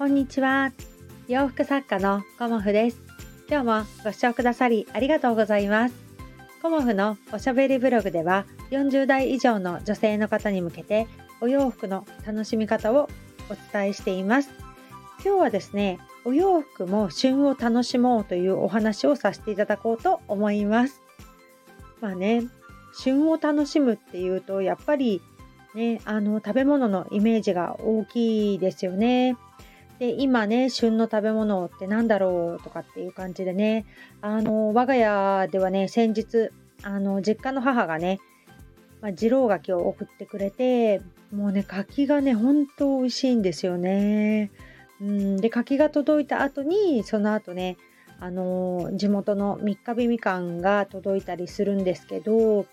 こんにちは。洋服作家のコモフです。今日もご視聴くださりありがとうございます。コモフのおしゃべりブログでは40代以上の女性の方に向けてお洋服の楽しみ方をお伝えしています。今日はですね、お洋服も旬を楽しもうというお話をさせていただこうと思います。まあね、旬を楽しむっていうとやっぱりね、あの食べ物のイメージが大きいですよね。で今ね旬の食べ物って何だろう？とかっていう感じでねあの我が家ではね先日あの実家の母がね、まあ、二郎柿を送ってくれてもうね柿がねほんと美味しいんですよね。うん、で柿が届いた後にその後ねあの地元の三日日みかんが届いたりするんですけど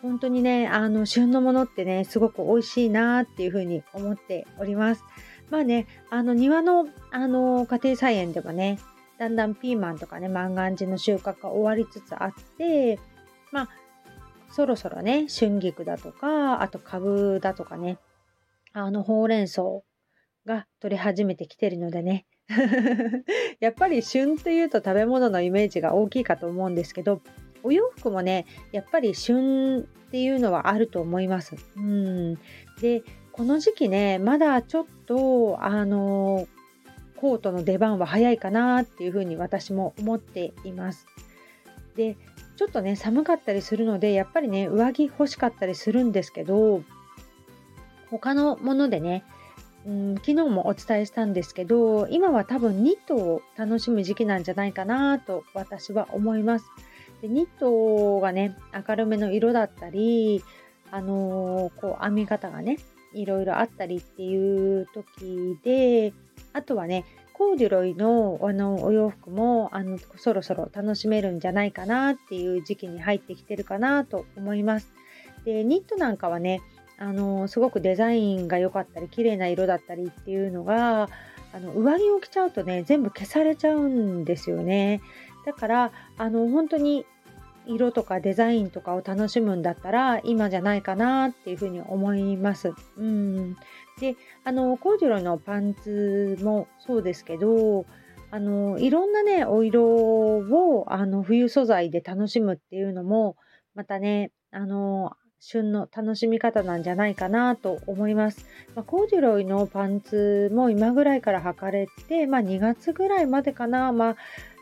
本当にねあの旬のものってねすごく美味しいなっていうふうに思っております。まあね、あの庭のあの家庭菜園でもね、だんだんピーマンとかね、万願寺の収穫が終わりつつあって、まあ、そろそろね、春菊だとか、あと株だとかね、あの、ほうれん草が取り始めてきてるのでね、やっぱり旬というと食べ物のイメージが大きいかと思うんですけど、お洋服もね、やっぱり旬っていうのはあると思います。うん。で、この時期ね、まだちょっと、あの、コートの出番は早いかなっていうふうに私も思っています。で、ちょっとね、寒かったりするので、やっぱりね、上着欲しかったりするんですけど、他のものでね、うん、昨日もお伝えしたんですけど、今は多分ニットを楽しむ時期なんじゃないかなと私は思います。でニットがね、明るめの色だったり、あのー、こう編み方がね、いろいろあったりっていう時であとはねコーデュロイのあのお洋服もあのそろそろ楽しめるんじゃないかなっていう時期に入ってきてるかなと思います。でニットなんかはねあのすごくデザインが良かったり綺麗な色だったりっていうのがあの上着を着ちゃうとね全部消されちゃうんですよね。だからあの本当に色とかデザインとかを楽しむんだったら今じゃないかなっていうふうに思います。うん、であのコーデュロイのパンツもそうですけどあのいろんなねお色をあの冬素材で楽しむっていうのもまたねあの旬の楽しみ方なんじゃないかなと思います。まあ、コーデュロイのパンツも今ぐらいから履かれて、まあ、2月ぐらいまでかな、まあ、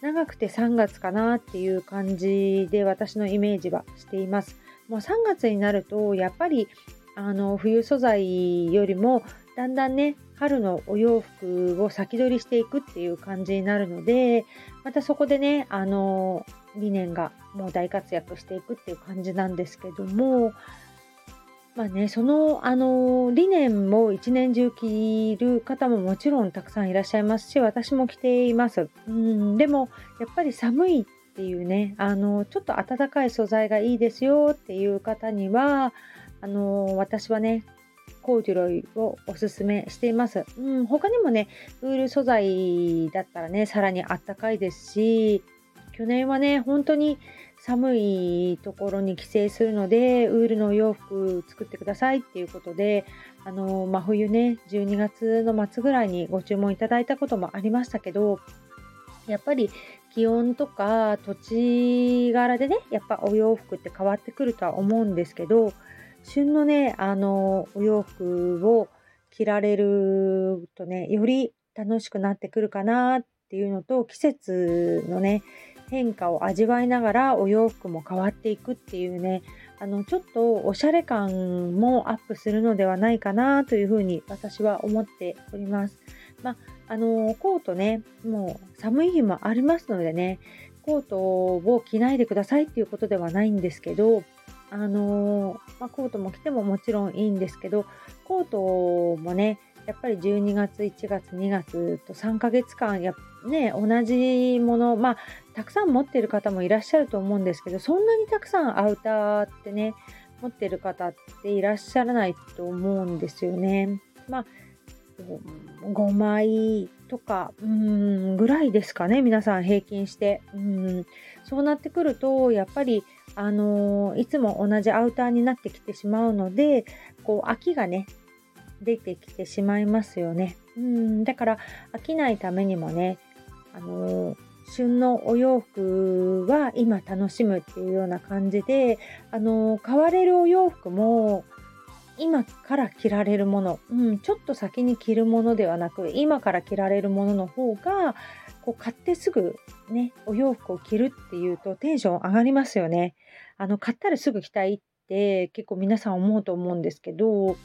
長くて3月かなっていう感じで私のイメージはしています。もう3月になるとやっぱりあの冬素材よりもだんだんね春のお洋服を先取りしていくっていう感じになるのでまたそこでねあの理念がもう大活躍していくっていう感じなんですけどもまあね、その、あの、理念も一年中着る方ももちろんたくさんいらっしゃいますし、私も着ています。うん、でも、やっぱり寒いっていうね、あの、ちょっと暖かい素材がいいですよっていう方には、あの、私はね、コーデュロイをおすすめしています。うん、他にもね、ウール素材だったらね、さらにあったかいですし、去年はね、本当に寒いところに帰省するのでウールのお洋服作ってくださいっていうことであの真冬ね12月の末ぐらいにご注文いただいたこともありましたけどやっぱり気温とか土地柄でねやっぱお洋服って変わってくるとは思うんですけど旬のねあのお洋服を着られるとねより楽しくなってくるかなっていうのと季節のね変化を味わいながらお洋服も変わっていくっていうねあのちょっとおしゃれ感もアップするのではないかなというふうに私は思っております。まあ、あのコートねもう寒い日もありますのでねコートを着ないでくださいっていうことではないんですけどあのまあ、コートも着てももちろんいいんですけどコートもねやっぱり12月1月2月と3ヶ月間やね同じものまあたくさん持ってる方もいらっしゃると思うんですけどそんなにたくさんアウターってね持ってる方っていらっしゃらないと思うんですよね。まあ5枚とかうんぐらいですかね皆さん平均してうんそうなってくるとやっぱりあのー、いつも同じアウターになってきてしまうのでこう秋がね出てきてしまいますよね。うんだから飽きないためにもねあの旬のお洋服は今楽しむっていうような感じであの買われるお洋服も今から着られるもの、うん、ちょっと先に着るものではなく今から着られるものの方がこう買ってすぐねお洋服を着るっていうとテンション上がりますよね。あの買ったらすぐ着たいって結構皆さん思うと思うんですけど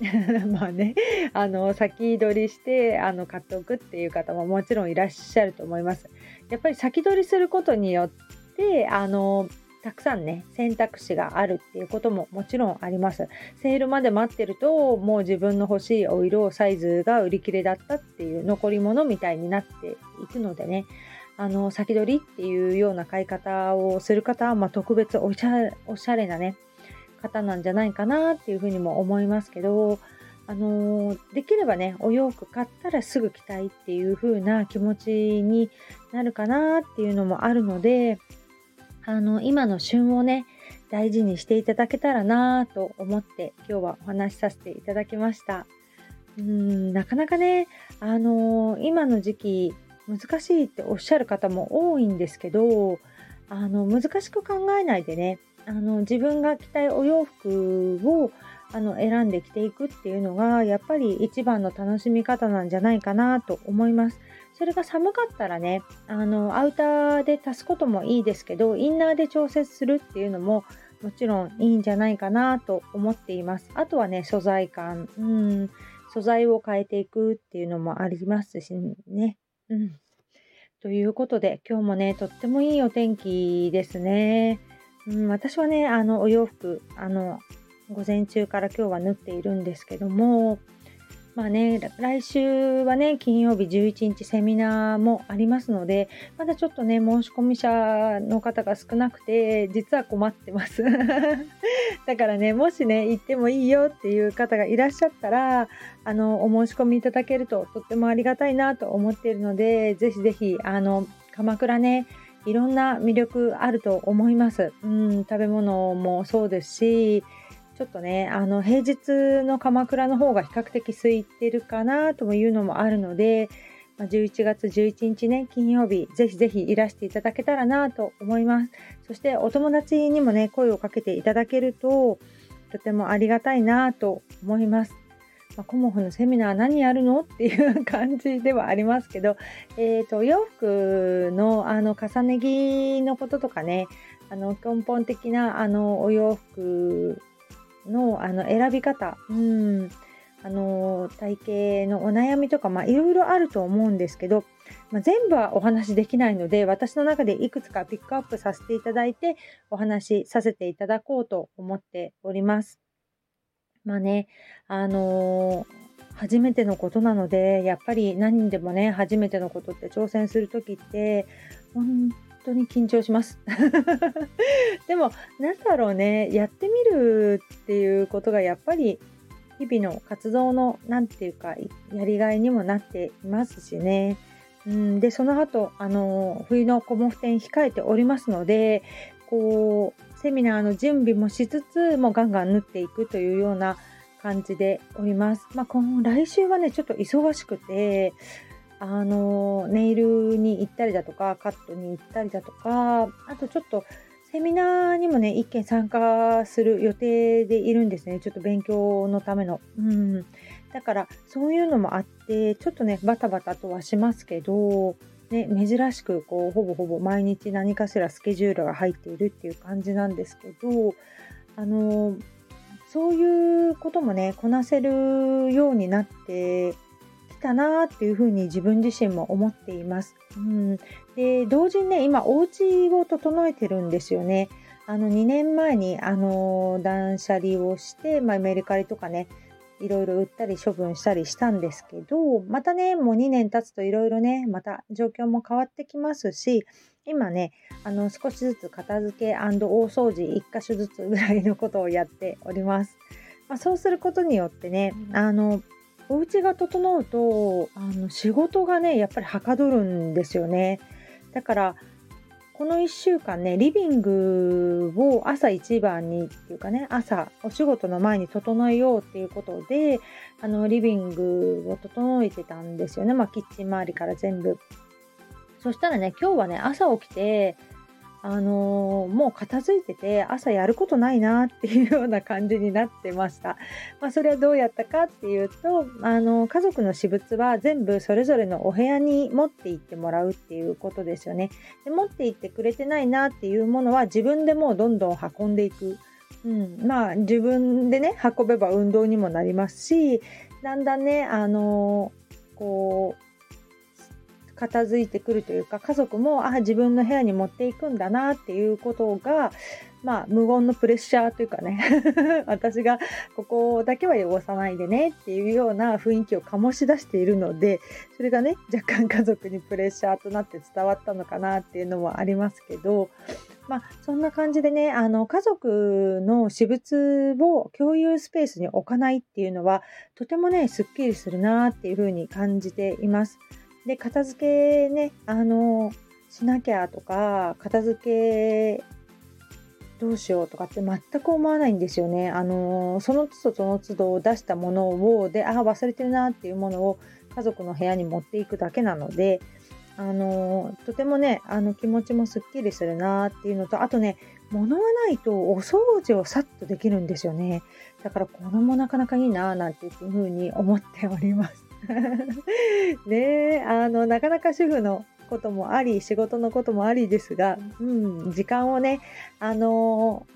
まあねあの先取りしてあの買っておくっていう方ももちろんいらっしゃると思います。やっぱり先取りすることによってあのたくさんね選択肢があるっていうことももちろんあります。セールまで待ってるともう自分の欲しいお色サイズが売り切れだったっていう残り物みたいになっていくのでねあの先取りっていうような買い方をする方は、まあ、特別おしゃおしゃれなね方なんじゃないかなっていうふうにも思いますけどあのできればねお洋服買ったらすぐ着たいっていう風な気持ちになるかなっていうのもあるのであの今の旬をね大事にしていただけたらなと思って今日はお話しさせていただきました。うんなかなかねあの今の時期難しいっておっしゃる方も多いんですけどあの難しく考えないでねあの自分が着たいお洋服をあの選んで着ていくっていうのがやっぱり一番の楽しみ方なんじゃないかなと思います。それが寒かったらねあのアウターで足すこともいいですけどインナーで調節するっていうのももちろんいいんじゃないかなと思っています。あとはね素材感、うん、素材を変えていくっていうのもありますしね。うん、ということで今日もねとってもいいお天気ですね。うん、私はねあのお洋服あの午前中から今日は縫っているんですけどもまあね、来週はね、金曜日11日セミナーもありますので、まだちょっとね、申し込み者の方が少なくて、実は困ってます。だからね、もしね、行ってもいいよっていう方がいらっしゃったら、あの、お申し込みいただけるととってもありがたいなと思っているので、ぜひぜひ、あの、鎌倉ね、いろんな魅力あると思います。うん、食べ物もそうですし、ちょっとね、あの、平日の鎌倉の方が比較的空いてるかなというのもあるので、ま11月11日ね、金曜日、ぜひぜひいらしていただけたらなと思います。そしてお友達にもね、声をかけていただけると、とてもありがたいなと思います。まあ、コモフのセミナー何やるのっていう感じではありますけど、えーと、洋服のあの重ね着のこととかねあの根本的なあのお洋服のあの選び方、うん、あの体型のお悩みとかいろいろあると思うんですけど、まあ、全部はお話しできないので私の中でいくつかピックアップさせていただいてお話しさせていただこうと思っております。まあね、あのー、初めてのことなので、やっぱり何でもね、初めてのことって挑戦する時って、本当に緊張します。でも、なんだろうね、やってみるっていうことがやっぱり日々の活動の、何て言うか、やりがいにもなっていますしね。うん、で、その後、あの、冬のコモフ展控えておりますので、こう、セミナーの準備もしつつ、もうガンガン縫っていくというような感じでおります。まあ、今来週はね、ちょっと忙しくて、あの、ネイルに行ったりだとか、カットに行ったりだとか、あとちょっと、セミナーにもね、一件参加する予定でいるんですね。ちょっと勉強のための。うん。だから、そういうのもあって、ちょっとね、バタバタとはしますけど、ね、珍しくこうほぼほぼ毎日何かしらスケジュールが入っているっていう感じなんですけどあのそういうこともねこなせるようになってきたなっていうふうに自分自身も思っています。うん、で同時にね今お家を整えてるんですよね。あの2年前にあの断捨離をして、まあ、メルカリとかねいろいろ売ったり処分したりしたんですけど、またね、もう2年経つといろいろね、また状況も変わってきますし、今ね、あの少しずつ片付け大掃除1箇所ずつぐらいのことをやっております。まあ、そうすることによってね、あの、お家が整うと、あの仕事がね、やっぱりはかどるんですよね。だから、この1週間ねリビングを朝一番にっていうかね朝お仕事の前に整えようっていうことであのリビングを整えてたんですよね。まあキッチン周りから全部。そしたらね今日はね朝起きてあのー、もう片付いてて朝やることないなっていうような感じになってました。まあ、それはどうやったかっていうと、あのー、家族の私物は全部それぞれのお部屋に持って行ってもらうっていうことですよね。で持って行ってくれてないなっていうものは自分でもうどんどん運んでいく。うん、まあ自分でね運べば運動にもなりますしだんだんねあのー、こう片付いてくるというか家族もあ自分の部屋に持っていくんだなっていうことがまあ無言のプレッシャーというかね 私がここだけは汚さないでねっていうような雰囲気を醸し出しているのでそれがね若干家族にプレッシャーとなって伝わったのかなっていうのもありますけどまあそんな感じでねあの家族の私物を共有スペースに置かないっていうのはとてもねすっきりするなっていうふうに感じています。で片付けねあのしなきゃとか片付けどうしようとかって全く思わないんですよね。あのその都度その都度出したものをであ忘れてるなっていうものを家族の部屋に持っていくだけなのであのとてもねあの気持ちもすっきりするなっていうのとあとね物がないとお掃除をさっとできるんですよね。だからこれもなかなかいいななんていうふうに思っております。ねえあのなかなか主婦のこともあり仕事のこともありですが、うん、時間をねあの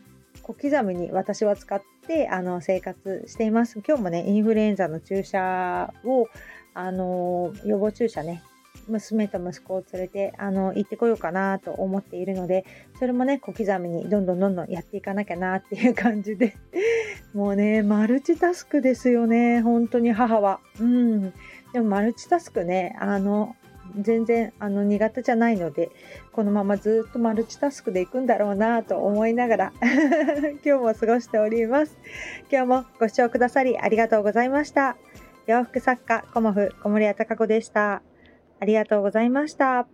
小刻みに私は使ってあの生活しています。今日もねインフルエンザの注射をあの予防注射ね娘と息子を連れてあの行ってこようかなと思っているのでそれもね小刻みにどんどんどんどんやっていかなきゃなっていう感じで。もうねマルチタスクですよね本当に母は。うん。でもマルチタスクねあの全然あの苦手じゃないのでこのままずっとマルチタスクでいくんだろうなと思いながら 今日も過ごしております。今日もご視聴くださりありがとうございました。洋服作家コモフ小森屋隆子でした。ありがとうございました。